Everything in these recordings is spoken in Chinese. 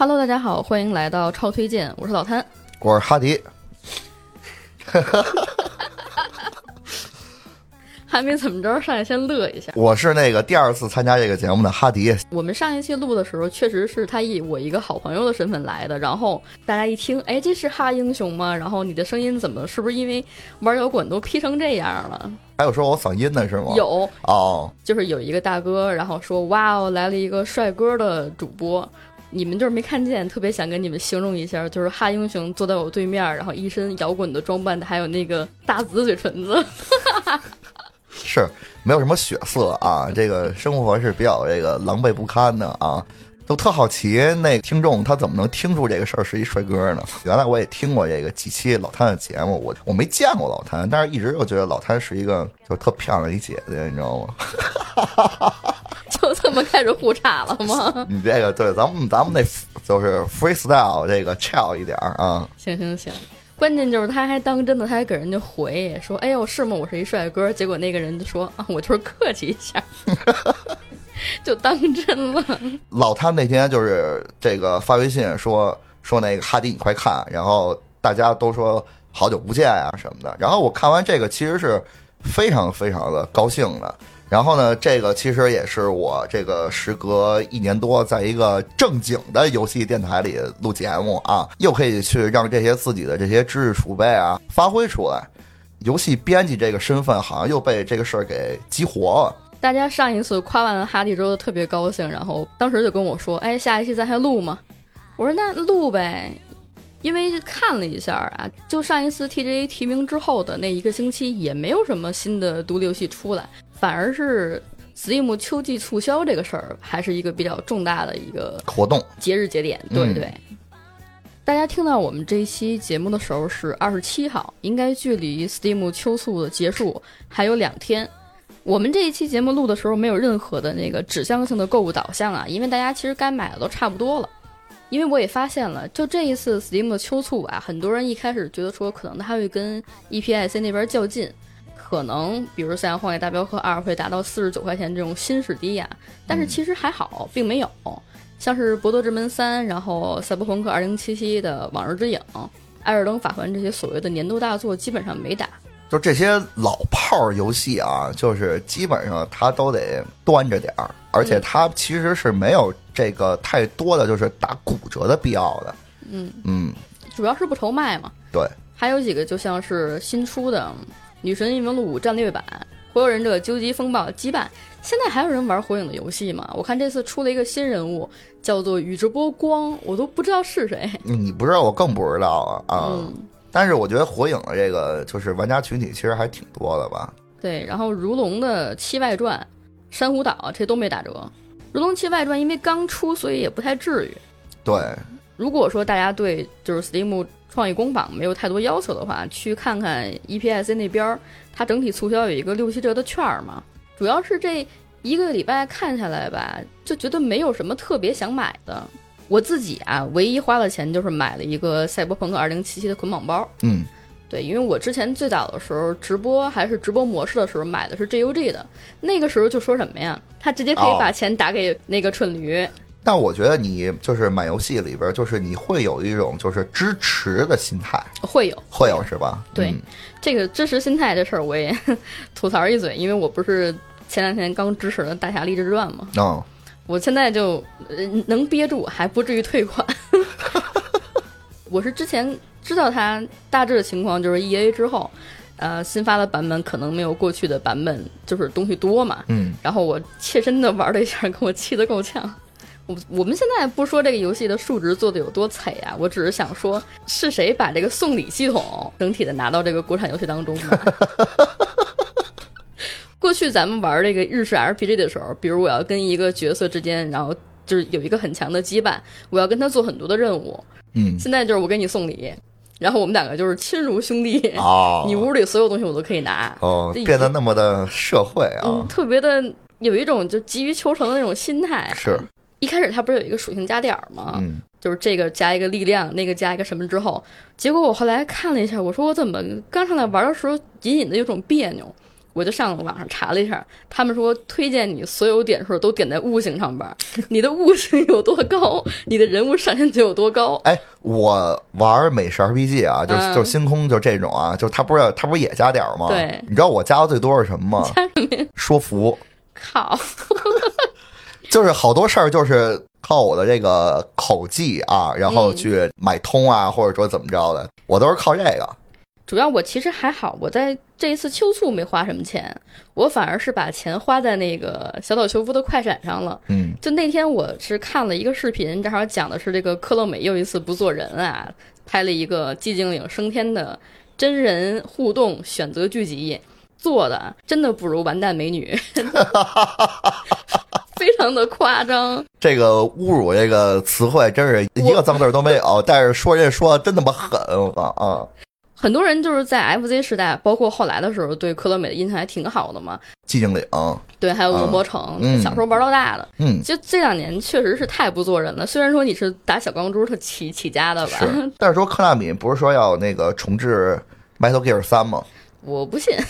Hello，大家好，欢迎来到超推荐，我是老谭。我是哈迪，还没怎么着，上来先乐一下。我是那个第二次参加这个节目的哈迪。我们上一期录的时候，确实是他以我一个好朋友的身份来的。然后大家一听，哎，这是哈英雄吗？然后你的声音怎么？是不是因为玩摇滚都 P 成这样了？还有说我嗓音呢是吗？有哦，就是有一个大哥，然后说，哇哦，来了一个帅哥的主播。你们就是没看见，特别想跟你们形容一下，就是哈英雄坐在我对面，然后一身摇滚的装扮，还有那个大紫嘴唇子，是没有什么血色啊，这个生活是比较这个狼狈不堪的啊，都特好奇那听众他怎么能听出这个事儿是一帅哥呢？原来我也听过这个几期老谭的节目，我我没见过老谭，但是一直就觉得老谭是一个就特漂亮一姐姐，你知道吗？就这么开始互插了吗？你这个对，咱们咱们那就是 freestyle 这个 chill 一点啊。行行行，关键就是他还当真的，他还给人家回说：“哎呦，是吗？我是一帅哥。”结果那个人就说：“啊，我就是客气一下。” 就当真了。老他那天就是这个发微信说说那个哈迪你快看，然后大家都说好久不见啊什么的。然后我看完这个其实是非常非常的高兴的。然后呢，这个其实也是我这个时隔一年多，在一个正经的游戏电台里录节目啊，又可以去让这些自己的这些知识储备啊发挥出来。游戏编辑这个身份好像又被这个事儿给激活了。大家上一次夸完哈迪之后特别高兴，然后当时就跟我说：“哎，下一期咱还录吗？”我说：“那录呗。”因为看了一下啊，就上一次 TGA 提名之后的那一个星期，也没有什么新的独立游戏出来。反而是 Steam 秋季促销这个事儿，还是一个比较重大的一个活动节日节点。对对，大家听到我们这一期节目的时候是二十七号，应该距离 Steam 秋促的结束还有两天。我们这一期节目录的时候没有任何的那个指向性的购物导向啊，因为大家其实该买的都差不多了。因为我也发现了，就这一次 Steam 的秋促啊，很多人一开始觉得说可能他会跟 EPIC 那边较劲。可能，比如像《荒野大镖客二》会达到四十九块钱这种新史低呀，但是其实还好，并没有。像是《博德之门三》，然后《赛博朋克2077》的《往日之影》，《艾尔登法环》这些所谓的年度大作，基本上没打。就这些老炮儿游戏啊，就是基本上它都得端着点儿，而且它其实是没有这个太多的就是打骨折的必要的。嗯嗯，主要是不愁卖嘛。对，还有几个就像是新出的。女神异闻录五战略版，火影忍者究极风暴羁绊。现在还有人玩火影的游戏吗？我看这次出了一个新人物，叫做宇智波光，我都不知道是谁。你不知道，我更不知道啊啊！但是我觉得火影的这个就是玩家群体其实还挺多的吧？对，然后如龙的七外传、珊瑚岛这都没打折。如龙七外传因为刚出，所以也不太至于。对，如果说大家对就是 Steam。创意工坊没有太多要求的话，去看看 EPIC 那边儿，它整体促销有一个六七折的券儿嘛。主要是这一个礼拜看下来吧，就觉得没有什么特别想买的。我自己啊，唯一花了钱就是买了一个赛博朋克二零七七的捆绑包。嗯，对，因为我之前最早的时候直播还是直播模式的时候买的是 GUG 的，那个时候就说什么呀，他直接可以把钱打给那个蠢驴。但我觉得你就是买游戏里边，就是你会有一种就是支持的心态，会有会有是吧？对，这个支持心态这事儿我也 吐槽一嘴，因为我不是前两天刚支持了《大侠立志传》吗？哦，我现在就能憋住，还不至于退款。我是之前知道它大致的情况，就是 E A 之后，呃，新发的版本可能没有过去的版本就是东西多嘛。嗯，然后我切身的玩了一下，给我气得够呛。我我们现在不说这个游戏的数值做的有多惨啊，我只是想说，是谁把这个送礼系统整体的拿到这个国产游戏当中的？过去咱们玩这个日式 RPG 的时候，比如我要跟一个角色之间，然后就是有一个很强的羁绊，我要跟他做很多的任务。嗯，现在就是我给你送礼，然后我们两个就是亲如兄弟。哦，你屋里所有东西我都可以拿。哦，变得那么的社会啊，特别的有一种就急于求成的那种心态。是。一开始它不是有一个属性加点儿吗？嗯，就是这个加一个力量，那个加一个什么之后，结果我后来看了一下，我说我怎么刚上来玩的时候隐隐的有种别扭，我就上网上查了一下，他们说推荐你所有点数都点在悟性上边儿，你的悟性有多高，你的人物上限就有多高。哎，我玩美式 RPG 啊，就嗯就星空就这种啊，就他不是他不是也加点儿吗？对你知道我加的最多是什么吗？说服，靠，就是好多事儿就是靠我的这个口技啊，然后嗯去买通啊，或者说怎么着的，我都是靠这个。主要我其实还好，我在这一次秋促没花什么钱，我反而是把钱花在那个小岛秀夫的快闪上了。嗯，就那天我是看了一个视频，正好讲的是这个克洛美又一次不做人啊，拍了一个寂静岭升天的真人互动选择剧集，做的真的不如完蛋美女，非常的夸张。这个侮辱这个词汇真是一个脏字儿都没有，但是说这说的真他妈狠，我靠啊！很多人就是在 FZ 时代，包括后来的时候，对科乐美的印象还挺好的嘛。寂静岭，对，还有恶魔城，嗯小时候玩到大的。嗯，就这两年确实是太不做人了。虽然说你是打小钢珠他起起家的吧，是。但是说克纳米不是说要那个重置 Metal Gear 三吗？我不信。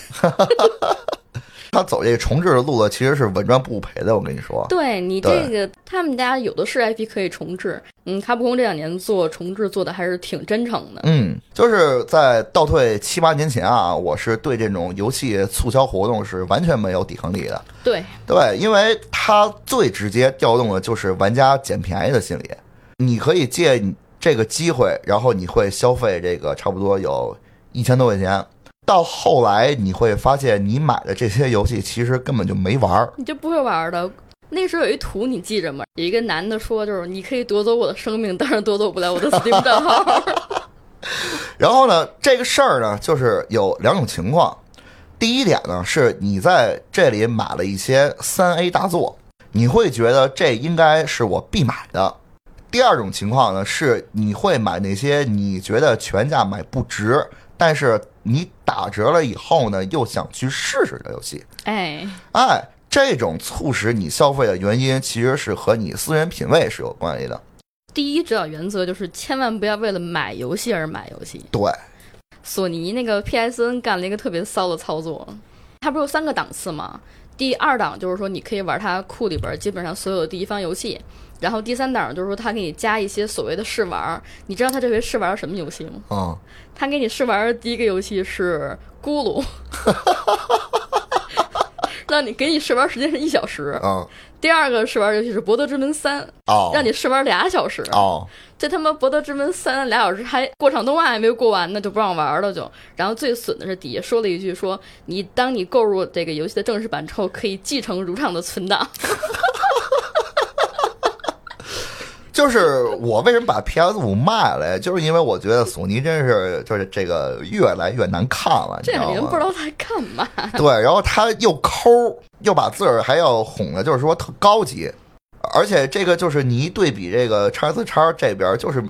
他走这个重置的路子其实是稳赚不赔的，我跟你说。对你这个，他们家有的是 IP 可以重置。嗯，卡普空这两年做重置做的还是挺真诚的。嗯，就是在倒退七八年前啊，我是对这种游戏促销活动是完全没有抵抗力的。对，对，因为它最直接调动的就是玩家捡便宜的心理。你可以借这个机会，然后你会消费这个差不多有一千多块钱。到后来你会发现，你买的这些游戏其实根本就没玩儿。你就不会玩的。那时候有一图你记着吗？有一个男的说，就是你可以夺走我的生命，但是夺走不了我的 Steam 账号。然后呢，这个事儿呢，就是有两种情况。第一点呢，是你在这里买了一些三 A 大作，你会觉得这应该是我必买的。第二种情况呢，是你会买那些你觉得全价买不值，但是你打折了以后呢，又想去试试的游戏。哎，哎，这种促使你消费的原因，其实是和你私人品味是有关系的。第一指导原则就是千万不要为了买游戏而买游戏。对，索尼那个 PSN 干了一个特别骚的操作，它不是有三个档次吗？第二档就是说你可以玩它库里边基本上所有的第一方游戏，然后第三档就是说他给你加一些所谓的试玩。你知道他这回试玩什么游戏吗？嗯，他给你试玩的第一个游戏是咕噜，让你给你试玩时间是一小时。嗯，第二个试玩游戏是《博德之门三》，哦，让你试玩俩小时。哦，这他妈《博德之门三》俩小时还过场动画还没过完呢，就不让玩了就。然后最损的是底下说了一句说，你当你购入这个游戏的正式版之后，可以继承如常的存档。就是我为什么把 PS 五卖了呀？就是因为我觉得索尼真是就是这个越来越难看了，这两年？不知道在干嘛。对，然后他又抠，又把自个儿还要哄的，就是说特高级，而且这个就是你一对比这个叉 S 叉这边，就是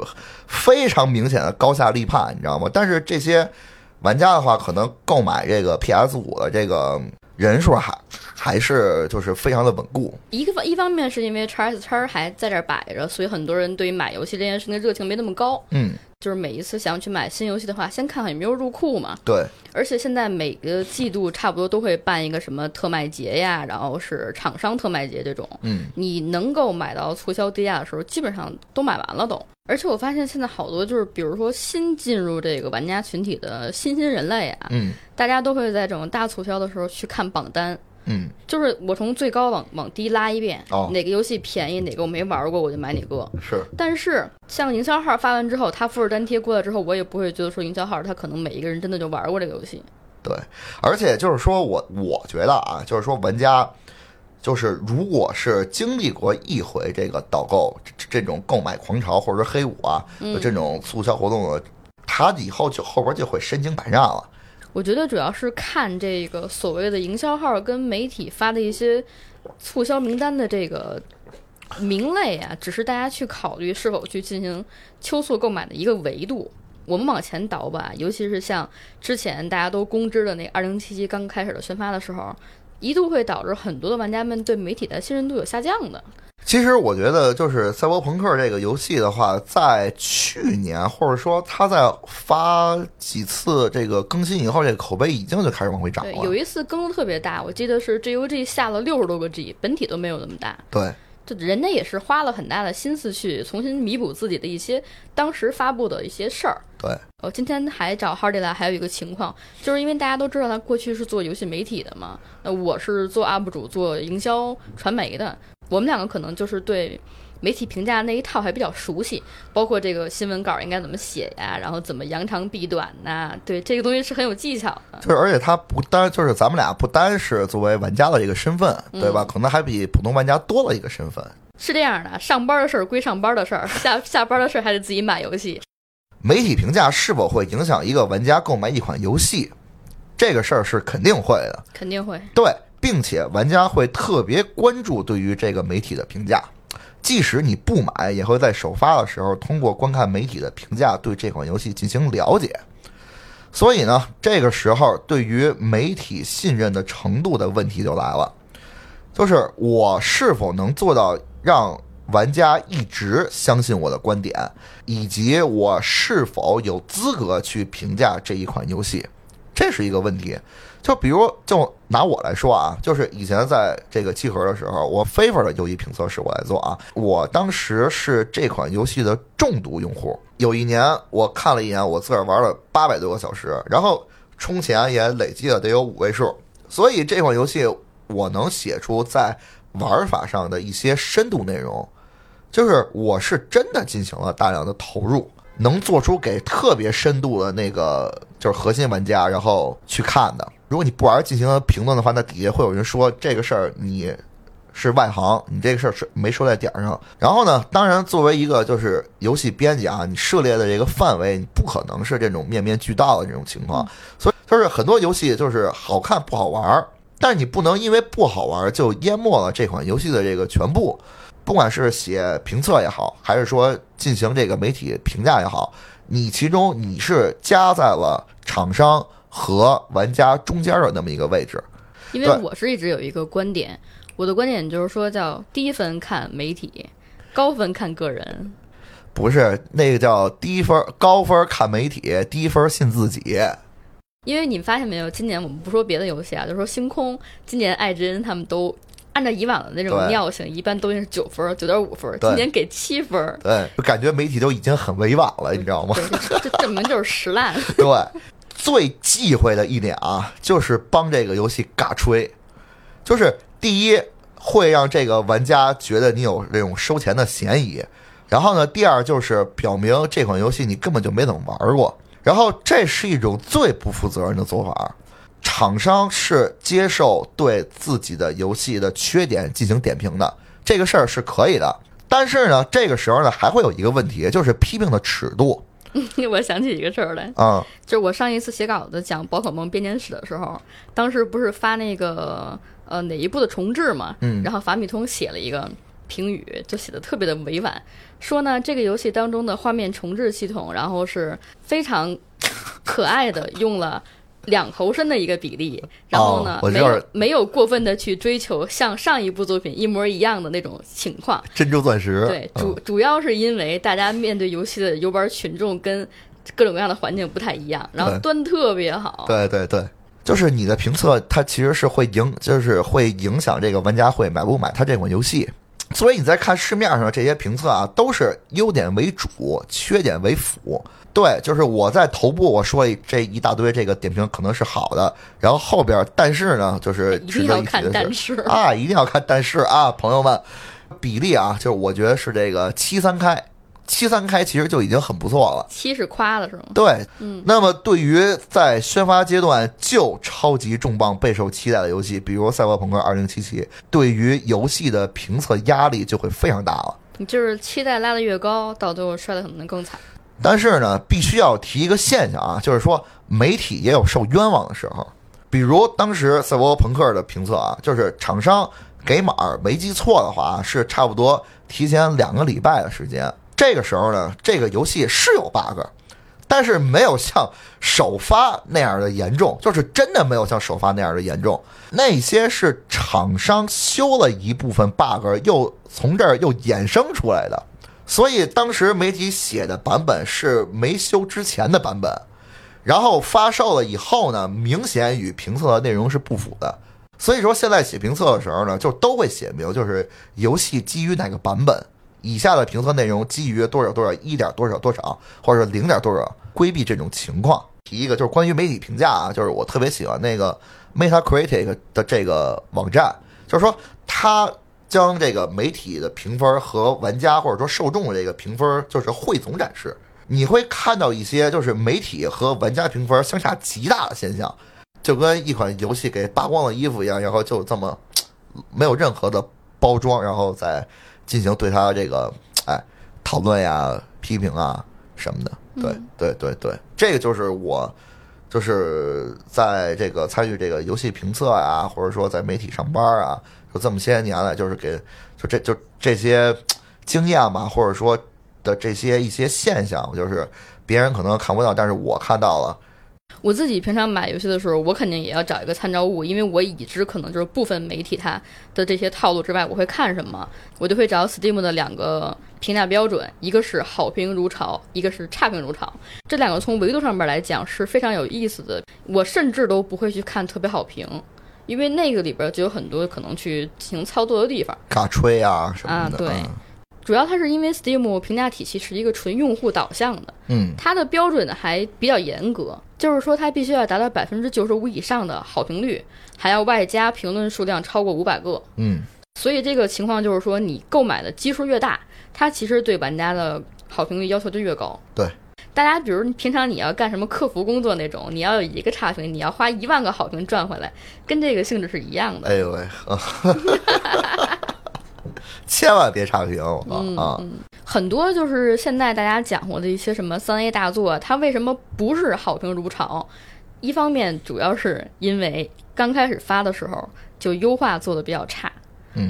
非常明显的高下立判，你知道吗？但是这些玩家的话，可能购买这个 PS 五的这个人数还还是就是非常的稳固。一个方一方面是因为叉 S 叉还在这儿摆着，所以很多人对于买游戏这件事情的热情没那么高。嗯，就是每一次想去买新游戏的话，先看看有没有入库嘛。对，而且现在每个季度差不多都会办一个什么特卖节呀，然后是厂商特卖节这种，嗯，你能够买到促销低价的时候，基本上都买完了都。而且我发现现在好多就是，比如说新进入这个玩家群体的新兴人类啊，嗯大家都会在这种大促销的时候去看榜单。嗯，就是我从最高往往低拉一遍，哦哪个游戏便宜，哪个我没玩过，我就买哪个。是，但是像营销号发完之后，他复制粘贴过来之后，我也不会觉得说营销号他可能每一个人真的就玩过这个游戏。对，而且就是说我我觉得啊，就是说玩家。就是，如果是经历过一回这个导购这这种购买狂潮，或者说黑五啊的这种促销活动的，他以后就后边就会身经百战了。我觉得主要是看这个所谓的营销号跟媒体发的一些促销名单的这个名类啊，只是大家去考虑是否去进行秋促购买的一个维度。我们往前倒吧，尤其是像之前大家都公知的那二零七七刚开始的宣发的时候，一度会导致很多的玩家们对媒体的信任度有下降的。其实我觉得，就是赛博朋克这个游戏的话，在去年或者说它在发几次这个更新以后，这个口碑已经就开始往回涨对，了。有一次更的特别大，我记得是 GOG 下了六十多个 G，本体都没有那么大。对就人家也是花了很大的心思去重新弥补自己的一些当时发布的一些事儿。对，我今天还找 Hardy 来，还有一个情况，就是因为大家都知道他过去是做游戏媒体的嘛，那我是做 UP 主、做营销传媒的，我们两个可能就是对媒体评价那一套还比较熟悉，包括这个新闻稿应该怎么写呀，然后怎么扬长避短呐、对这个东西是很有技巧的。就是而且他不单就是咱们俩不单是作为玩家的这个身份，对吧？可能还比普通玩家多了一个身份。是这样的，上班的事儿归上班的事儿，下下班的事儿还得自己买游戏。媒体评价是否会影响一个玩家购买一款游戏？这个事儿是肯定会的，肯定会，对，并且玩家会特别关注对于这个媒体的评价，即使你不买，也会在首发的时候通过观看媒体的评价对这款游戏进行了解。所以呢，这个时候对于媒体信任的程度的问题就来了，就是我是否能做到让玩家一直相信我的观点，以及我是否有资格去评价这一款游戏，这是一个问题。就比如，就拿我来说啊，就是以前在这个集合的时候，我 favor 的游戏评测是我来做啊。我当时是这款游戏的重度用户，有一年我看了一眼，我自个儿玩了八百多个小时，然后充钱也累计了得有五位数，所以这款游戏我能写出在玩法上的一些深度内容，就是我是真的进行了大量的投入。能做出给特别深度的那个就是核心玩家，然后去看的。如果你不玩进行评论的话，那底下会有人说这个事儿你是外行，你这个事儿是没说在点儿上。然后呢，当然作为一个就是游戏编辑啊，你涉猎的这个范围，你不可能是这种面面俱到的这种情况。所以就是很多游戏就是好看不好玩儿，但是你不能因为不好玩儿就淹没了这款游戏的这个全部。不管是写评测也好，还是说进行这个媒体评价也好，你其中你是加在了厂商和玩家中间的那么一个位置。因为我是一直有一个观点，我的观点就是说叫低分看媒体，高分看个人。不是那个叫低分高分看媒体，低分信自己。因为你发现没有，今年我们不说别的游戏啊，就说星空，今年艾珍他们都按照以往的那种尿性，一般都是九分、九点五分，今年给七分，对，就感觉媒体都已经很委婉了，你知道吗？这证明就是实烂。对，最忌讳的一点啊，就是帮这个游戏尬吹，就是第一会让这个玩家觉得你有这种收钱的嫌疑，然后呢，第二就是表明这款游戏你根本就没怎么玩过，然后这是一种最不负责任的做法。厂商是接受对自己的游戏的缺点进行点评的，这个事儿是可以的。但是呢，这个时候呢，还会有一个问题，就是批评的尺度 我想起一个事儿来，啊、就是我上一次写稿子讲宝可梦编年史的时候，当时不是发那个呃哪一部的重置嘛，嗯然后法米通写了一个评语，就写的特别的委婉，说呢这个游戏当中的画面重置系统，然后是非常 可爱的用了。两头身的一个比例，然后呢，没有没有过分的去追求像上一部作品一模一样的那种情况，珍珠钻石。对，嗯主主要是因为大家面对游戏的游玩群众跟各种各样的环境不太一样，然后端特别好。对对对，就是你的评测，它其实是会影，就是会影响这个玩家会买不买它这款游戏。所以你在看市面上这些评测啊，都是优点为主，缺点为辅。对，就是我在头部我说这一大堆这个点评可能是好的，然后后边但是呢，就是一值定要看得一提的但是啊，一定要看但是啊，朋友们，比例啊，就是我觉得是这个七三开，七三开其实就已经很不错了。七是夸了是吗？对，嗯，那么对于在宣发阶段就超级重磅、备受期待的游戏，比如《赛博朋克2077》，对于游戏的评测压力就会非常大了。你就是期待拉得越高，到最后摔得可能更惨。但是呢，必须要提一个现象啊，就是说媒体也有受冤枉的时候。比如当时赛博朋克的评测啊，就是厂商给码儿没记错的话，是差不多提前两个礼拜的时间。这个时候呢，这个游戏是有 bug，但是没有像首发那样的严重，就是真的没有像首发那样的严重。那些是厂商修了一部分 bug，又从这儿又衍生出来的，所以当时媒体写的版本是没修之前的版本，然后发售了以后呢，明显与评测的内容是不符的。所以说现在写评测的时候呢，就都会写明，就是游戏基于哪个版本。以下的评测内容基于多少多少一点多少多少，或者零点多少，规避这种情况。提一个就是关于媒体评价啊，就是我特别喜欢那个 Metacritic 的这个网站，就是说它将这个媒体的评分和玩家或者说受众的这个评分就是汇总展示，你会看到一些就是媒体和玩家评分相差极大的现象，就跟一款游戏给扒光了衣服一样，然后就这么没有任何的包装，然后再。进行对它这个哎讨论呀、批评啊什么的，对对对对，这个就是我就是在这个参与这个游戏评测啊，或者说在媒体上班啊，就这么些年来，就是给就这就这些经验吧，或者说的这些一些现象，就是别人可能看不到，但是我看到了。我自己平常买游戏的时候，我肯定也要找一个参照物，因为我已知可能就是部分媒体它的这些套路之外，我会看什么，我就会找 Steam 的两个评价标准，一个是好评如潮，一个是差评如潮。这两个从维度上面来讲是非常有意思的。我甚至都不会去看特别好评，因为那个里边就有很多可能去进行操作的地方，嘎吹啊什么的。啊，对。主要它是因为 Steam 评价体系是一个纯用户导向的，嗯，它的标准还比较严格，就是说它必须要达到百分之九十五以上的好评率，还要外加评论数量超过五百个，嗯，所以这个情况就是说你购买的基数越大，它其实对玩家的好评率要求就越高。对，大家比如平常你要干什么客服工作那种，你要有一个差评，你要花一万个好评赚回来，跟这个性质是一样的。哎呦喂！千万别差评啊！很多就是现在大家讲过的一些什么三 A 大作，它为什么不是好评如潮？一方面主要是因为刚开始发的时候就优化做的比较差。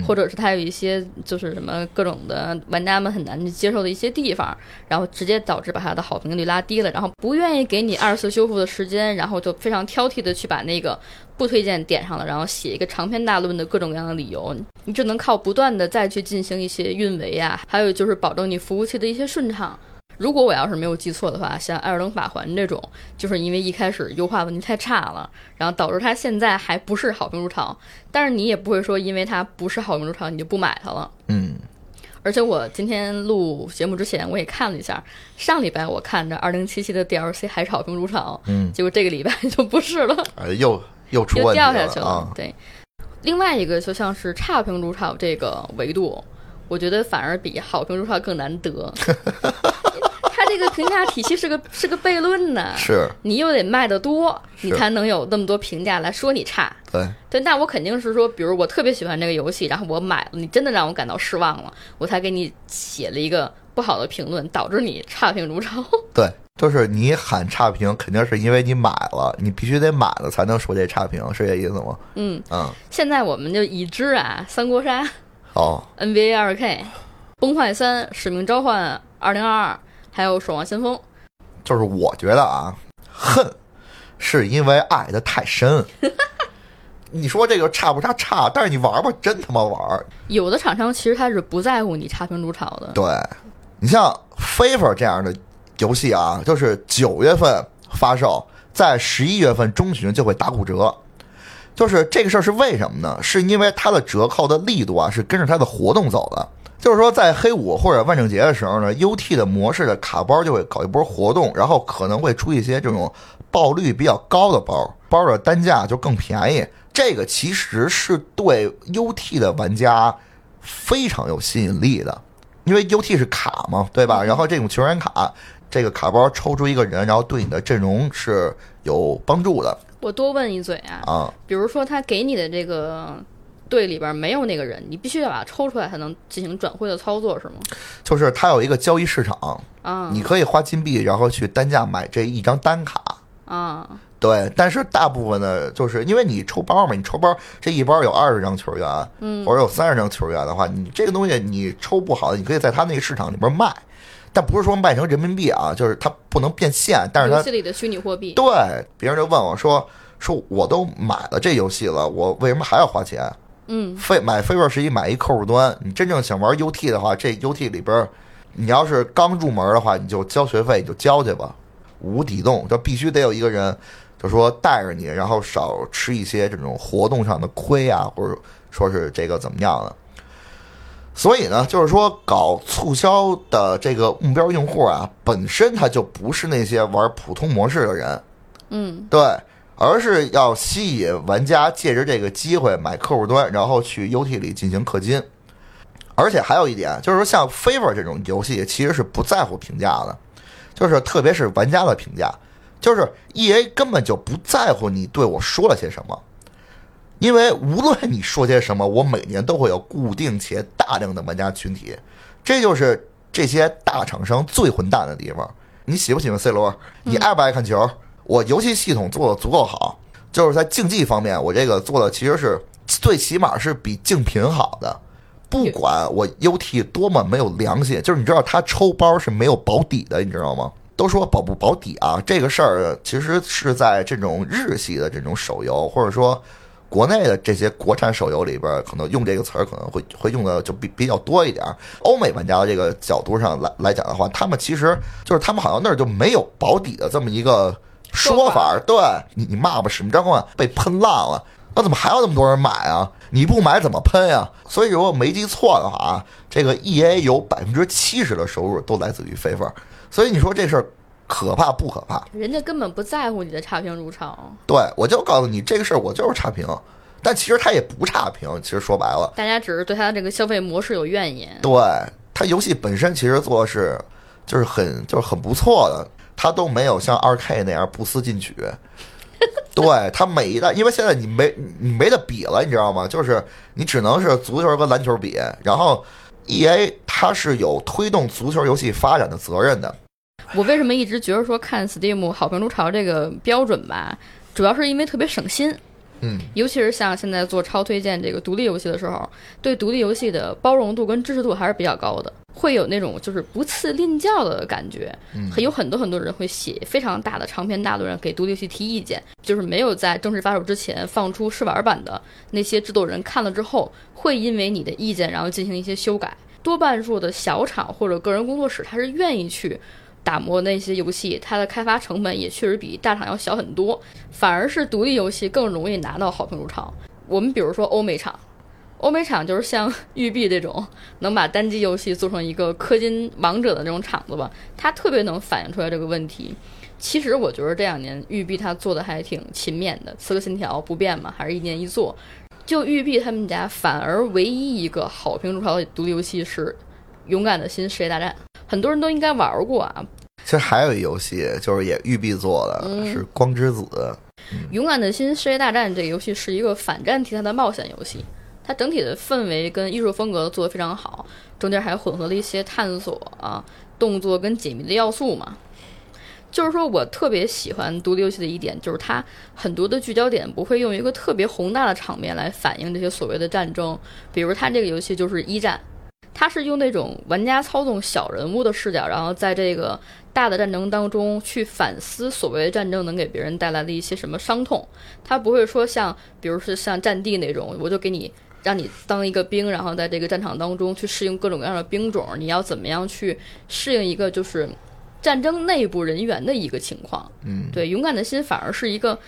或者是它有一些就是什么各种的玩家们很难去接受的一些地方，然后直接导致把它的好评率拉低了，然后不愿意给你二次修复的时间，然后就非常挑剔的去把那个不推荐点上了，然后写一个长篇大论的各种各样的理由，你只能靠不断的再去进行一些运维啊，还有就是保证你服务器的一些顺畅。如果我要是没有记错的话，像《艾尔登法环》这种，就是因为一开始优化问题太差了，然后导致它现在还不是好评如潮。但是你也不会说，因为它不是好评如潮，你就不买它了。嗯。而且我今天录节目之前，我也看了一下，上礼拜我看着《二零七七》的 DLC 还是好评如潮，嗯，结果这个礼拜就不是了，又又出又掉下去了。对，另外一个就像是差评如潮这个维度，我觉得反而比好评如潮更难得。它这个评价体系是个是个悖论呢，是你又得卖的多，你才能有那么多评价来说你差。对对，那我肯定是说，比如我特别喜欢这个游戏，然后我买了，你真的让我感到失望了，我才给你写了一个不好的评论，导致你差评如潮。对，就是你喊差评，肯定是因为你买了，你必须得买了才能说这差评，是这意思吗？嗯嗯。现在我们就已知啊，《三国杀》哦，《NBA 二 K》《崩坏三》《使命召唤二零二二》。还有《守望先锋》，就是我觉得啊，恨是因为爱的太深。你说这个差不差？差，但是你玩吧，真他妈玩。有的厂商其实他是不在乎你差评如潮的。对，你像 FIFA 这样的游戏啊，就是九月份发售，在十一月份中旬就会打骨折。就是这个事儿是为什么呢？是因为它的折扣的力度啊，是跟着它的活动走的。就是说，在黑五或者万圣节的时候呢，UT 的模式的卡包就会搞一波活动，然后可能会出一些这种爆率比较高的包，包的单价就更便宜。这个其实是对 UT 的玩家非常有吸引力的，因为 UT 是卡嘛，对吧？然后这种球员卡，这个卡包抽出一个人，然后对你的阵容是有帮助的。我多问一嘴啊，啊，比如说他给你的这个。队里边没有那个人，你必须要把它抽出来才能进行转会的操作，是吗？就是它有一个交易市场啊，你可以花金币，然后去单价买这一张单卡啊。对，但是大部分的，就是因为你抽包嘛，你抽包这一包有二十张球员，嗯，或者有三十张球员的话，你这个东西你抽不好，你可以在他那个市场里边卖。但不是说卖成人民币啊，就是它不能变现，但是它游戏里的虚拟货币。对，别人就问我说说我都买了这游戏了，我为什么还要花钱？嗯，非买 Fever 十一买一客户端，你真正想玩 UT 的话，这 UT 里边，你要是刚入门的话，你就交学费，你就交去吧，无底洞，就必须得有一个人，就说带着你，然后少吃一些这种活动上的亏啊，或者说是这个怎么样的。所以呢，就是说搞促销的这个目标用户啊，本身他就不是那些玩普通模式的人，嗯，对，而是要吸引玩家借着这个机会买客户端，然后去 UT 里进行氪金。而且还有一点，就是说像 Favor 这种游戏其实是不在乎评价的，就是特别是玩家的评价，就是 EA 根本就不在乎你对我说了些什么，因为无论你说些什么，我每年都会有固定且大量的玩家群体，这就是这些大厂商最混蛋的地方。你喜不喜欢 C 罗？你爱不爱看球？我游戏系统做的足够好，就是在竞技方面，我这个做的其实是最起码是比竞品好的。不管我 UT 多么没有良心，就是你知道他抽包是没有保底的，你知道吗？都说保不保底啊，这个事儿其实是在这种日系的这种手游，或者说国内的这些国产手游里边，可能用这个词儿可能会会用的就比比较多一点。欧美玩家的这个角度上来来讲的话，他们其实就是他们好像那儿就没有保底的这么一个说法。对你，你骂吧，使命召唤被喷烂了，那怎么还有那么多人买啊？你不买怎么喷呀？所以如果没记错的话啊，这个 E A 有百分之七十的收入都来自于飞分，所以你说这事儿可怕不可怕？人家根本不在乎你的差评如潮，对我就告诉你这个事儿，我就是差评，但其实他也不差评，其实说白了，大家只是对他这个消费模式有怨言。对他游戏本身其实做的是就是很就是很不错的，他都没有像二 K 那样不思进取。对他每一代，因为现在你没你没得比了，你知道吗？就是你只能是足球跟篮球比，然后 E A 它是有推动足球游戏发展的责任的。我为什么一直觉得说看 Steam 好评如潮这个标准吧，主要是因为特别省心。嗯，尤其是像现在做超推荐这个独立游戏的时候，对独立游戏的包容度跟支持度还是比较高的，会有那种就是不赐吝教的感觉。嗯还有很多很多人会写非常大的长篇大论给独立游戏提意见，就是没有在正式发售之前放出试玩版的那些制作人看了之后，会因为你的意见然后进行一些修改。多半数的小厂或者个人工作室，他是愿意去打磨那些游戏，它的开发成本也确实比大厂要小很多，反而是独立游戏更容易拿到好评如潮。我们比如说欧美厂，欧美厂就是像育碧这种能把单机游戏做成一个氪金王者的那种厂子吧，它特别能反映出来这个问题。其实我觉得这两年育碧它做的还挺勤勉的，《刺客信条》不变嘛，还是一年一做。就育碧他们家，反而唯一一个好评如潮的独立游戏是《勇敢的心：世界大战》，很多人都应该玩过啊。其实还有一游戏，就是也育碧做的，嗯是《光之子》。《勇敢的心：世界大战》这个游戏是一个反战题材的冒险游戏，它整体的氛围跟艺术风格都做得非常好，中间还混合了一些探索啊、动作跟解谜的要素嘛。就是说我特别喜欢独立游戏的一点，就是它很多的聚焦点不会用一个特别宏大的场面来反映这些所谓的战争，比如它这个游戏就是一战，它是用那种玩家操纵小人物的视角，然后在这个大的战争当中去反思所谓战争能给别人带来的一些什么伤痛。它不会说像，比如是像战地那种，我就给你让你当一个兵，然后在这个战场当中去适应各种各样的兵种，你要怎么样去适应一个就是战争内部人员的一个情况。嗯，对，勇敢的心反而是一个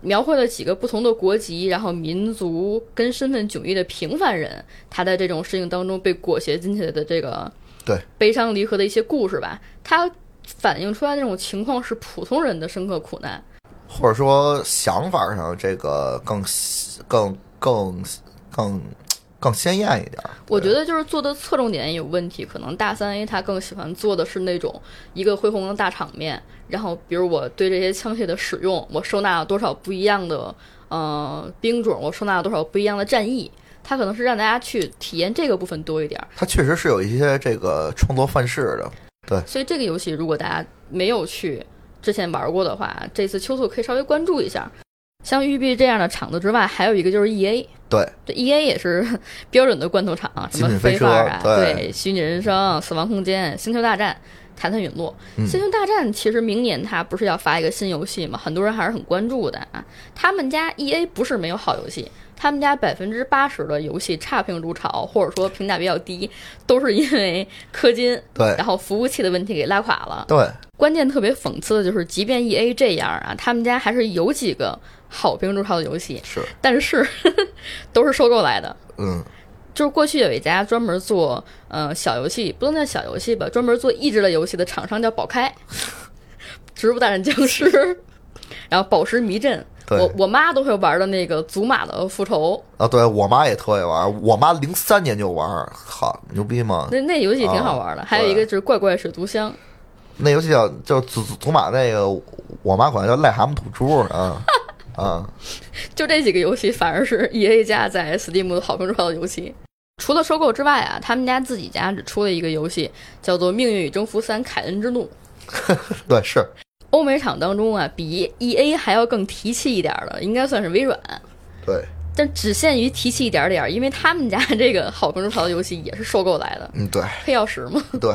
描绘了几个不同的国籍，然后民族跟身份迥异的平凡人，他在这种事情当中被裹挟进去的这个对悲伤离合的一些故事吧。他反映出来那种情况是普通人的深刻苦难。或者说想法上这个更更更更更鲜艳一点儿。我觉得就是做的侧重点有问题，可能大三 A 他更喜欢做的是那种一个恢宏的大场面，然后比如我对这些枪械的使用，我收纳了多少不一样的呃兵种，我收纳了多少不一样的战役，它可能是让大家去体验这个部分多一点儿。它确实是有一些这个创作范式的。对所以这个游戏如果大家没有去之前玩过的话，这次秋促可以稍微关注一下。像育碧这样的厂子之外，还有一个就是 E A，对，这 E A 也是 标准的罐头厂，什么飞车啊，对对，虚拟人生、死亡空间、星球大战，谈谈陨落。嗯星球大战其实明年它不是要发一个新游戏嘛，很多人还是很关注的啊。他们家 E A 不是没有好游戏，他们家百分之八十的游戏差评如潮，或者说评价比较低，都是因为氪金，对然后服务器的问题给拉垮了。对，关键特别讽刺的就是，即便 E A 这样啊，他们家还是有几个好评如潮的游戏，是，但是都是收购来的。嗯，就是过去有一家专门做呃小游戏，不能叫小游戏吧，专门做益智类游戏的厂商叫宝开，植物大战僵尸，然后宝石迷阵，我我妈都会玩的那个祖玛的复仇，啊，对我妈也特爱玩，我妈零三年就玩，好牛逼吗？那那游戏挺好玩的。啊还有一个就是怪怪水族箱，那游戏叫就祖祖祖玛那个，我妈管它叫癞蛤蟆吐珠啊啊，就这几个游戏反而是 E A 家在 Steam 的好评如潮的游戏。除了收购之外啊，他们家自己家只出了一个游戏，叫做《命运与征服三：凯恩之怒 》。对是，欧美厂当中啊，比 E A 还要更提气一点儿的，应该算是微软。对，但只限于提气一点点儿，因为他们家 这个好评如潮的游戏也是收购来的，嗯对黑曜石嘛。对，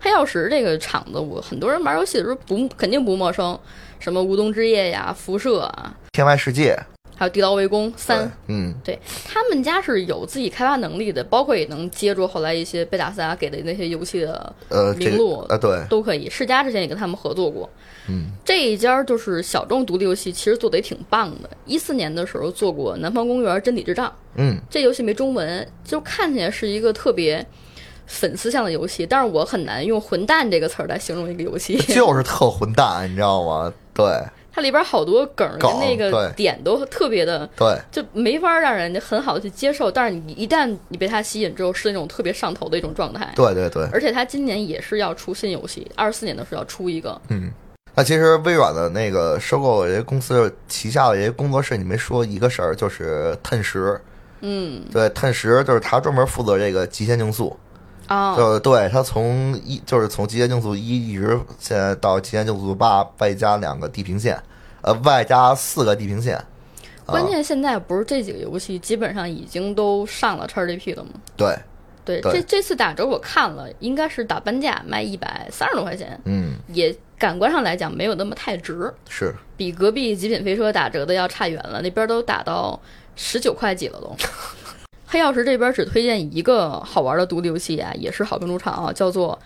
黑曜石这个厂子，我很多人玩游戏的时候不肯定不陌生，什么无冬之夜呀、辐射啊，天外世界还有地牢围攻三，嗯对他们家是有自己开发能力的，包括也能接住后来一些贝塔斯达给的那些游戏的呃名录个啊对，都可以。世嘉之前也跟他们合作过，嗯这一家就是小众独立游戏，其实做的也挺棒的。一四年的时候做过《南方公园真理之杖》，嗯这游戏没中文，就看起来是一个特别粉丝向的游戏，但是我很难用“混蛋”这个词儿来形容一个游戏。就是特混蛋，你知道吗？对它里边好多梗儿跟那个点都特别的，对就没法让人家很好的去接受。但是你一旦你被它吸引之后，是那种特别上头的一种状态。对对对，而且它今年也是要出新游戏，二四年的时候要出一个。嗯。那其实微软的那个收购这些公司旗下的这些工作室，你没说一个事儿，就是碳十。嗯对，碳十就是他专门负责这个极限竞速，啊，就对他从一就是从极限竞速一一直现在到极限竞速八，外加两个地平线，呃，外加四个地平线。啊关键现在不是这几个游戏基本上已经都上了 XGP 了吗？对，对，对这这次打折我看了，应该是打半价卖一百三十多块钱，嗯，也感官上来讲没有那么太值，是比隔壁极品飞车打折的要差远了，那边都打到十九块几了都。黑曜石这边只推荐一个好玩的独立游戏啊，也是好评如潮啊，叫做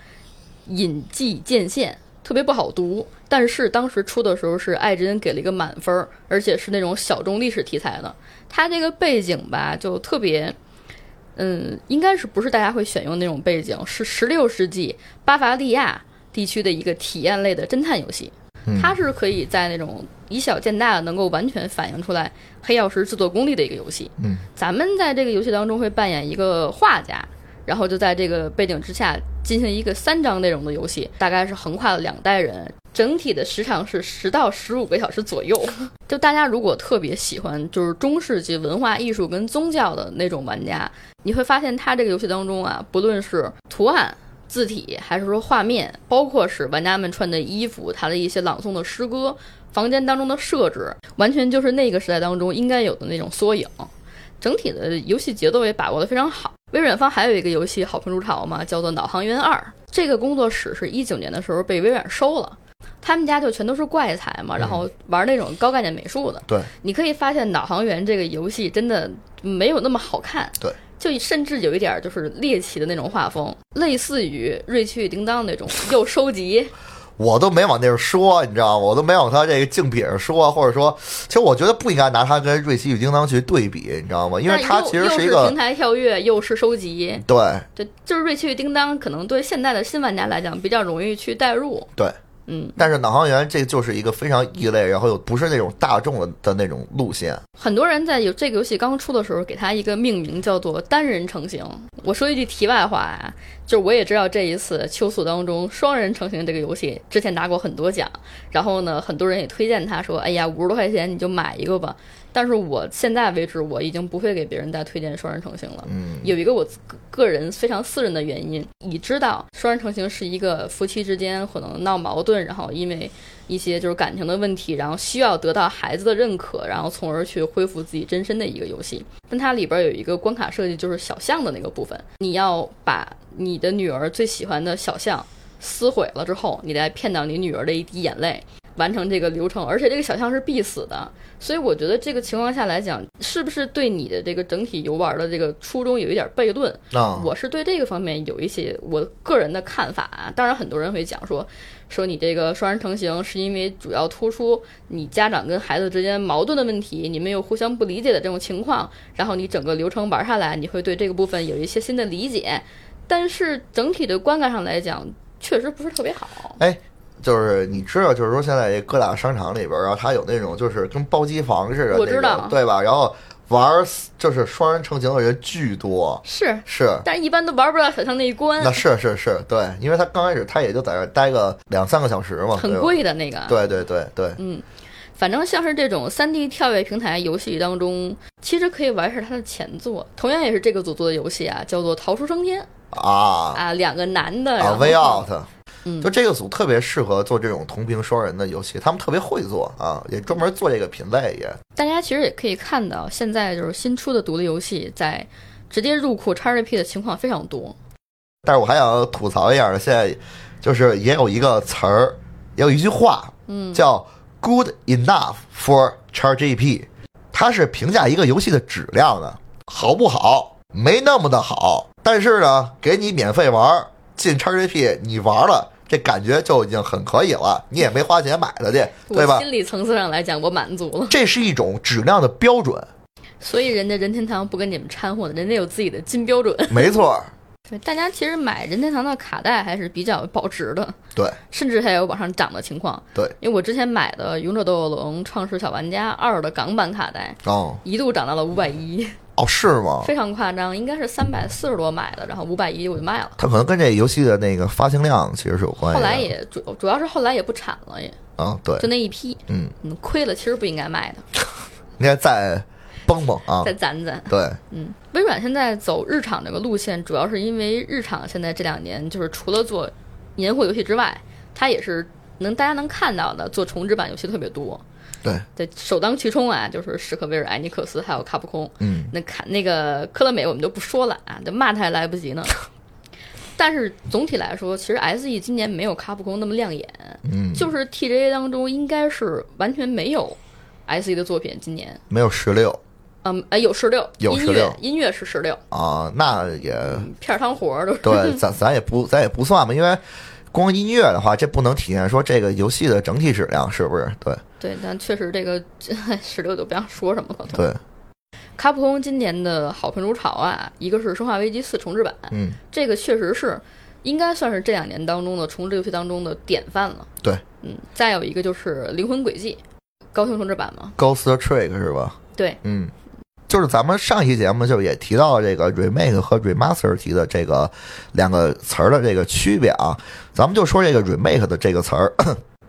《隐迹剑线》，特别不好读，但是当时出的时候是艾珍给了一个满分，而且是那种小众历史题材的。它这个背景吧，就特别，嗯，应该是不是大家会选用那种背景，是十六世纪巴伐利亚地区的一个体验类的侦探游戏。嗯它是可以在那种以小见大的，能够完全反映出来黑曜石制作功力的一个游戏。嗯，咱们在这个游戏当中会扮演一个画家，然后就在这个背景之下进行一个三章内容的游戏，大概是横跨了两代人，整体的时长是十到十五个小时左右。就大家如果特别喜欢就是中世纪文化艺术跟宗教的那种玩家，你会发现它这个游戏当中啊，不论是图案。字体还是说画面，包括是玩家们穿的衣服，它的一些朗诵的诗歌，房间当中的设置，完全就是那个时代当中应该有的那种缩影。整体的游戏节奏也把握得非常好。微软方还有一个游戏好评如潮嘛，叫做《导航员二》。这个工作室是一九年的时候被微软收了，他们家就全都是怪才嘛，然后玩那种高概念美术的。对，你可以发现《导航员》这个游戏真的没有那么好看。对。就甚至有一点就是猎奇的那种画风，类似于《瑞奇与叮当》那种，又收集我都没往那儿说，你知道吗？我都没往他这个竞品上说，或者说，其实我觉得不应该拿它跟瑞奇与叮当去对比，你知道吗？因为它其实是一个是平台跳跃，又是收集，对对，就是瑞奇与叮当，可能对现在的新玩家来讲比较容易去代入。对。嗯，但是导航员这就是一个非常异类，然后又不是那种大众的的那种路线。很多人在有这个游戏刚出的时候，给它一个命名叫做单人成型。我说一句题外话啊，就是我也知道这一次秋速当中双人成型这个游戏之前拿过很多奖，然后呢，很多人也推荐他说，哎呀，五十多块钱你就买一个吧。但是我现在为止，我已经不会给别人再推荐双人成行了。嗯，有一个我个个人非常私人的原因，你知道，双人成行是一个夫妻之间可能闹矛盾，然后因为一些就是感情的问题，然后需要得到孩子的认可，然后从而去恢复自己真身的一个游戏。但它里边有一个关卡设计，就是小象的那个部分，你要把你的女儿最喜欢的小象撕毁了之后，你再骗到你女儿的一滴眼泪，完成这个流程，而且这个小象是必死的。所以我觉得这个情况下来讲，是不是对你的这个整体游玩的这个初衷有一点悖论？啊，我是对这个方面有一些我个人的看法啊。当然，很多人会讲说，说你这个双人成行是因为主要突出你家长跟孩子之间矛盾的问题，你们有互相不理解的这种情况，然后你整个流程玩下来，你会对这个部分有一些新的理解。但是整体的观感上来讲，确实不是特别好。哎，就是你知道，就是说现在这各大商场里边儿，然后它有那种就是跟包机房似的，我知道。对吧？然后玩儿就是双人成行的人巨多，是，是。但是一般都玩不到小象那一关。那，是是是，对，因为他刚开始他也就在这儿待个两三个小时嘛，很。贵的那个。对对对对，嗯，反正像是这种三 D 跳跃平台游戏当中，其实可以玩一下它的前作，同样也是这个组做的游戏啊，叫做《逃出升天》啊。啊，两个男的，然啊后，Way Out，嗯就这个组特别适合做这种同屏双人的游戏，他们特别会做啊，也专门做这个品类也。大家其实也可以看到，现在就是新出的独立游戏在直接入库 XGP 的情况非常多。但是我还想吐槽一下，现在就是也有一个词儿，也有一句话，嗯，叫 “good enough for XGP”，它是评价一个游戏的质量的，好不好？没那么的好，但是呢，给你免费玩儿进 XGP，你玩了，这感觉就已经很可以了，你也没花钱买的去，对吧？心理层次上来讲，我满足了。这是一种质量的标准，所以人家任天堂不跟你们掺和的，人家有自己的金标准。没错，对，大家其实买任天堂的卡带还是比较保值的，对甚至还有往上涨的情况。对，因为我之前买的《勇者斗恶龙：创世小玩家二》的港版卡带，哦一度涨到了五百一，哦，是吗？非常夸张，应该是三百四十多买的，然后五百一我就卖了。它可能跟这游戏的那个发行量其实是有关系。后来也主主要是后来也不产了，也啊，对就，那一批，嗯，嗯，亏了，其实不应该卖的，应该再蹦蹦啊再，攒攒。对，嗯，微软现在走日厂这个路线，主要是因为日厂现在这两年就是除了做年货游戏之外，它也是能大家能看到的做重置版游戏特别多。对，对，首当其冲啊，就是史克威尔、艾尼克斯还有卡普空。嗯，那看那个科乐美我们就不说了啊，这骂他还来不及呢。但是总体来说，其实 S E 今年没有卡普空那么亮眼，嗯，就是 T G A 当中应该是完全没有 S E 的作品。今年，没有十六嗯，哎，有十六，有音乐音乐是十六，啊，那也片儿汤活儿都是。对，咱咱也不咱也不算吧，因为光音乐的话，这不能体现说这个游戏的整体质量，是不是？对对，但确实这个十六就不想说什么了。对，卡普空今年的好评如潮啊，一个是《生化危机四》重置版，嗯，这个确实是应该算是这两年当中的重置游戏当中的典范了。对，嗯，再有一个就是《灵魂轨迹》，高清重置版嘛。Ghost Trick 是吧？对，嗯，就是咱们上一期节目就也提到这个 remake 和 remaster 提的这个两个词儿的这个区别啊，咱们就说这个 remake 的这个词儿。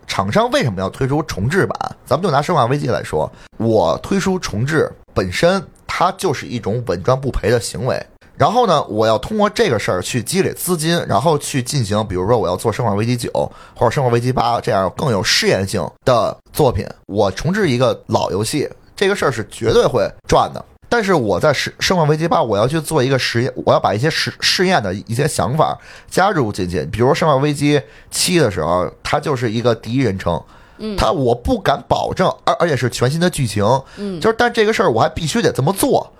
厂商为什么要推出重置版？咱们就拿《生化危机》来说，我推出重置本身它就是一种稳赚不赔的行为。然后呢，我要通过这个事儿去积累资金，然后去进行，比如说我要做《生化危机九》或者《生化危机八》这样更有试验性的作品。我重置一个老游戏，这个事儿是绝对会赚的。但是我在《生生化危机八》，我要去做一个实验，我要把一些试试验的一些想法加入进去。比如《生化危机七》的时候，它就是一个第一人称，嗯。它我不敢保证，而而且是全新的剧情，嗯，就是但这个事儿我还必须得这么做，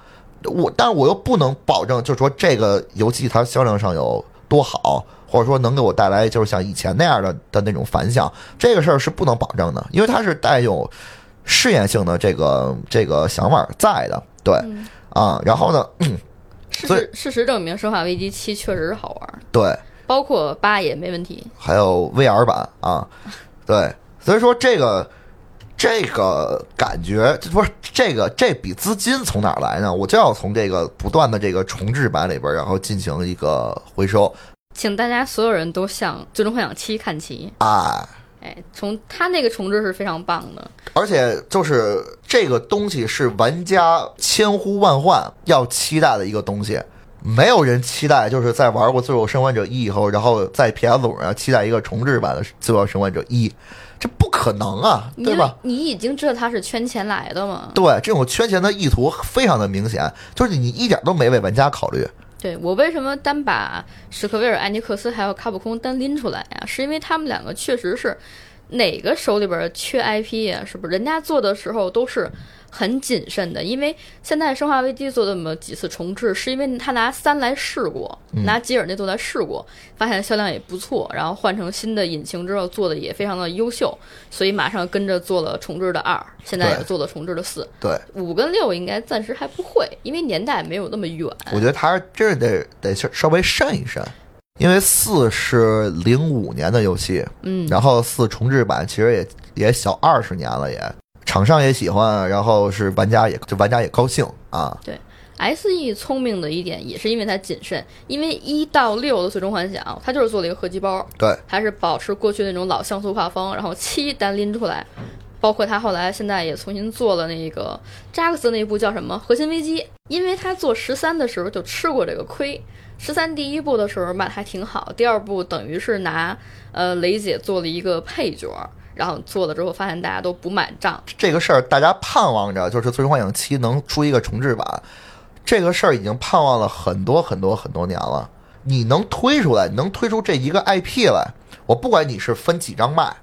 我但我又不能保证，就是说这个游戏它销量上有多好，或者说能给我带来就是像以前那样的的那种反响，这个事儿是不能保证的，因为它是带有试验性的这个这个想法在的，对嗯啊，然后呢，事实事实证明，《生化危机七》确实是好玩，对，包括八也没问题。还有 VR 版啊，对，所以说这个这个感觉不是这个这笔资金从哪儿来呢？我就要从这个不断的这个重置版里边，然后进行一个回收请大家所有人都向《最终幻想七》看齐。啊。哎，从他那个重置是非常棒的。而且就是这个东西是玩家千呼万唤要期待的一个东西，没有人期待就是在玩过《最后生还者一》以后，然后在 PS 五上期待一个重置版的《最后生还者一》，这不可能啊，对吧？你已经知道他是圈钱来的嘛。对，这种圈钱的意图非常的明显，就是你一点都没为玩家考虑。对我为什么单把史克威尔、艾尼克斯还有卡普空单拎出来呀？是因为他们两个确实是哪个手里边缺 IP 呀？是不是人家做的时候都是很谨慎的？因为现在《生化危机》做这么几次重置，是因为他拿三来试过，拿吉尔那做来试过，发现销量也不错，然后换成新的引擎之后做的也非常的优秀，所以马上跟着做了重置的二，现在也做了重置的四。对，五跟六应该暂时还不会，因为年代没有那么远。我觉得他真是得得稍稍微慎一慎，因为四是零五年的游戏，嗯，然后四重置版其实也也小二十年了也，厂商也喜欢，然后是玩家也就玩家也高兴啊。对 S E 聪明的一点也是因为它谨慎，因为一到六的最终幻想，它就是做了一个合集包，对，还是保持过去那种老像素画风，然后七单拎出来，包括他后来现在也重新做了那个扎克斯那部叫什么《核心危机》，因为他做十三的时候就吃过这个亏。十三第一部的时候卖的还挺好，第二部等于是拿呃雷姐做了一个配角，然后做了之后发现大家都不买账，这个事儿大家盼望着，就是《最终幻想七》能出一个重置版，这个事儿已经盼望了很多很多很多年了。你能推出来，能推出这一个 IP 来，我不管你是分几张卖，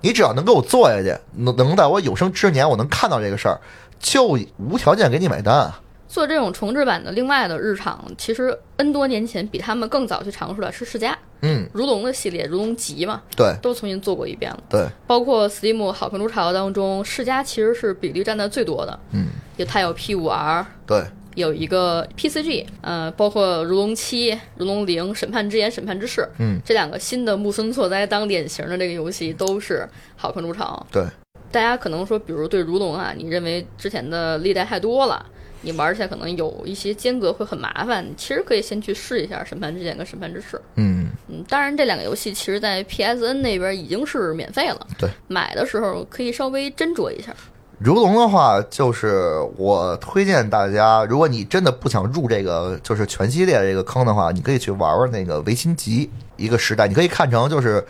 你只要能给我做下去，能能在我有生之年我能看到这个事儿，就无条件给你买单。做这种重置版的另外的日常，其实 N 多年前比他们更早去尝试的是世嘉。嗯，如龙的系列，如龙集嘛，对。都重新做过一遍了。对，包括 Steam 好评如潮当中，世嘉其实是比例占的最多的，嗯，也它有 P 五 R，对，有一个 PCG，呃，包括如龙七、如龙零、审判之眼、审判之誓，嗯，这两个新的木村拓哉当典型的这个游戏都是好评如潮。对，大家可能说，比如对如龙啊，你认为之前的历代太多了，你玩起来可能有一些间隔会很麻烦，你其实可以先去试一下审判之剑跟审判之誓。嗯，嗯，当然这两个游戏其实在 PSN 那边已经是免费了，对，买的时候可以稍微斟酌一下。如龙的话，就是我推荐大家，如果你真的不想入这个就是全系列这个坑的话，你可以去玩玩那个维新集一个时代，你可以看成就是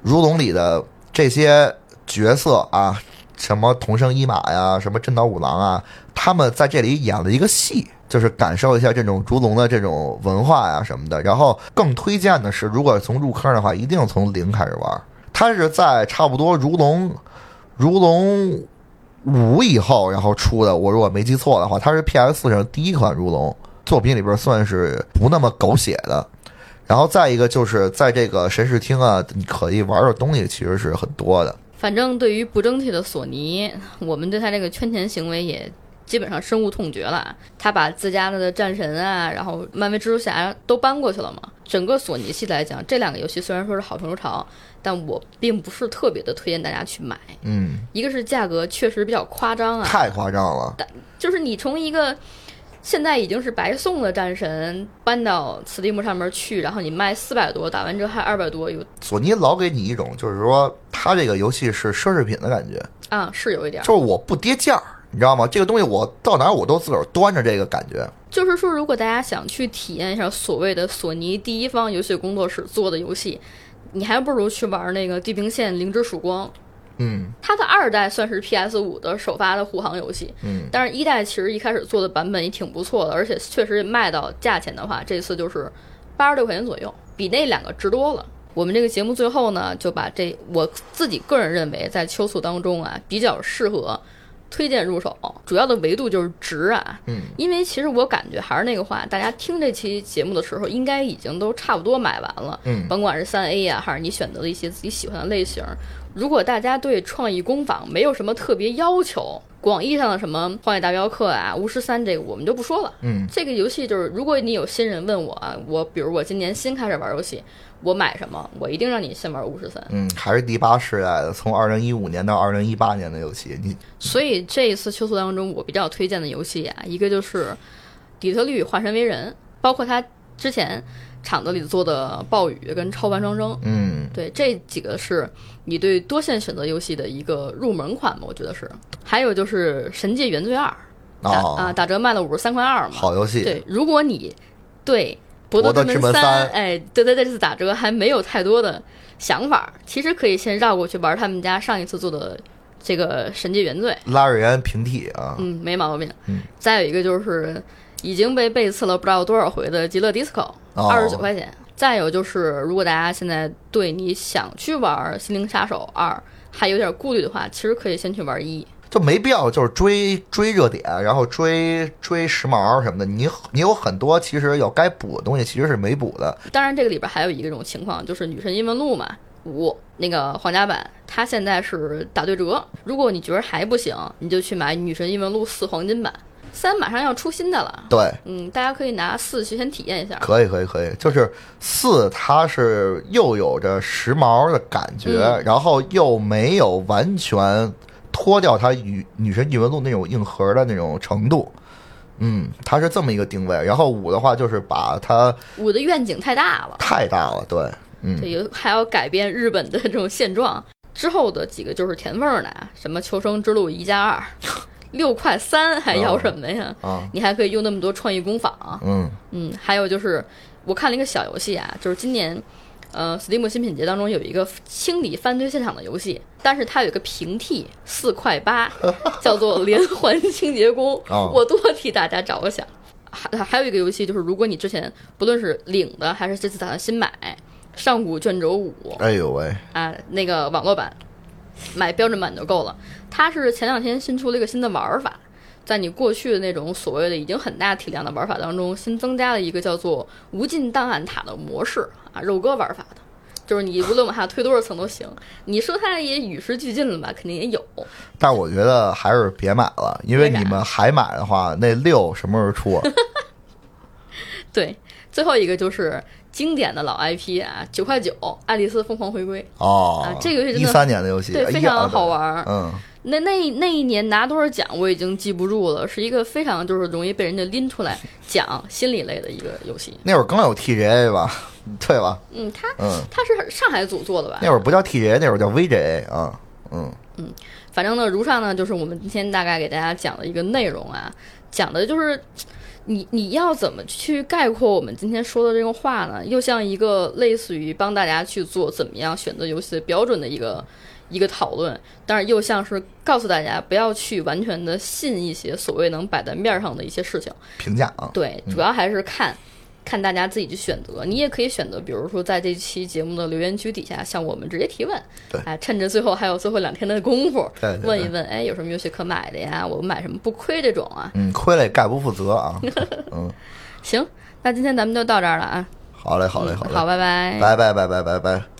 如龙里的这些角色啊，什么桐生一马呀，什么真岛五郎啊，他们在这里演了一个戏。就是感受一下这种如龙的这种文化呀什么的，然后更推荐的是，如果从入坑的话，一定从零开始玩。它是在差不多如龙，如龙五以后，然后出的。我如果没记错的话，它是 PS 上第一款如龙作品里边算是不那么狗血的。然后再一个就是在这个神视厅啊，你可以玩的东西其实是很多的。反正对于不争气的索尼，我们对他这个圈钱行为也基本上深恶痛绝了。他把自家的战神啊，然后漫威蜘蛛侠都搬过去了嘛。整个索尼系来讲，这两个游戏虽然说是好评如潮，但我并不是特别的推荐大家去买。嗯，一个是价格确实比较夸张啊，太夸张了。但就是你从一个现在已经是白送的战神搬到 Steam 上面去，然后你卖四百多，打完折还二百多，有索尼老给你一种就是说，它这个游戏是奢侈品的感觉，啊是有一点儿。就是我不跌价儿，你知道吗？这个东西我到哪儿我都自个儿端着这个感觉。就是说，如果大家想去体验一下所谓的索尼第一方游戏工作室做的游戏，你还不如去玩那个《地平线：零之曙光》。嗯它的二代算是 PS 五的首发的护航游戏，嗯，但是一代其实一开始做的版本也挺不错的，而且确实卖到价钱的话，这次就是八十六块钱左右，比那两个值多了。我们这个节目最后呢，就把这我自己个人认为在秋促当中啊，比较适合推荐入手，主要的维度就是值啊。嗯，因为其实我感觉还是那个话，大家听这期节目的时候，应该已经都差不多买完了。嗯甭管是三 A 呀、还是你选择的一些自己喜欢的类型，如果大家对创意工坊没有什么特别要求，广义上的什么《荒野大镖客》啊、巫师三这个我们就不说了。嗯，这个游戏就是，如果你有新人问我啊，我比如我今年新开始玩游戏，我买什么？我一定让你先玩巫师三。嗯，还是第八世代的，从二零一五年到二零一八年的游戏，你所以这一次秋促当中，我比较推荐的游戏啊，一个就是《底特律：化身为人》，包括他之前厂子里做的《暴雨》跟《超凡双生》。嗯对，这几个是你对多线选择游戏的一个入门款吧，我觉得是。还有就是《神界原罪二》打、哦啊，打折卖了五十三块二嘛。好游戏，对，如果你对《博德之门三三》哎，对对对，这次打折还没有太多的想法，其实可以先绕过去玩他们家上一次做的这个《神界原罪》。拉瑞安平替啊，嗯，没毛病。嗯，再有一个就是已经被背刺了不知道多少回的极乐 disco，哦二十九块钱。再有就是，如果大家现在对你想去玩《心灵杀手二》还有点顾虑的话，其实可以先去玩一。就没必要就是追追热点，然后追追时髦什么的。你你有很多其实有该补的东西，其实是没补的。当然，这个里边还有一个种情况，就是《女神异闻录》嘛，五那个皇家版，它现在是打对折。如果你觉得还不行，你就去买《女神异闻录四黄金版》，三马上要出新的了。对，嗯，大家可以拿四去先体验一下。可以可以可以，就是四，它是又有着时髦的感觉，嗯然后又没有完全脱掉它女女神异闻录那种硬核的那种程度。嗯，它是这么一个定位。然后五的话，就是把它五的愿景太大了，太大了，对，嗯，这个还要改变日本的这种现状。之后的几个就是甜味儿的啊，什么《求生之路一加二》，六块三还要什么呀？啊，你还可以用那么多创意工坊。嗯嗯，还有就是我看了一个小游戏啊，就是今年呃 Steam 新品节当中有一个清理犯罪现场的游戏，但是它有一个平替四块八，叫做连环清洁工，哦我多替大家着想。还还有一个游戏就是，如果你之前不论是领的还是这次打算新买《上古卷轴五》哎呦喂，啊，那个网络版买标准版就够了。它是前两天新出了一个新的玩法，在你过去的那种所谓的已经很大体量的玩法当中，新增加了一个叫做无尽档案塔的模式啊，肉鸽玩法的。就是你无论往下推多少层都行，你说它也与时俱进了吧？肯定也有。但是我觉得还是别买了，因为你们还买的话，那六什么时候出啊？对，最后一个就是经典的老 IP 啊，九块九，《爱丽丝疯狂回归》哦啊，这个游戏真的一三年的游戏，对，非常好。玩。嗯，那那那一年拿多少奖我已经记不住了，是一个非常就是容易被人家拎出来讲心理类的一个游戏。那会儿刚有 TGA 吧，对吧？嗯，他嗯，它是上海组做的吧？那会儿不叫 TGA，那会儿叫 VGA 啊。嗯，反正呢，如上呢，就是我们今天大概给大家讲的一个内容啊，讲的就是你你要怎么去概括我们今天说的这个话呢？又像一个类似于帮大家去做怎么样选择游戏的标准的一个一个讨论，但是又像是告诉大家不要去完全的信一些所谓能摆在面上的一些事情。评价啊，对，主要还是看。看大家自己去选择，你也可以选择，比如说在这期节目的留言区底下向我们直接提问，对哎，趁着最后还有最后两天的功夫，对对对问一问，哎，有什么游戏可买的呀？我们买什么不亏这种啊？嗯，亏了也概不负责啊。嗯，行，那今天咱们就到这儿了啊。好嘞，好嘞，好嘞，嗯好，拜拜。拜拜拜拜拜拜。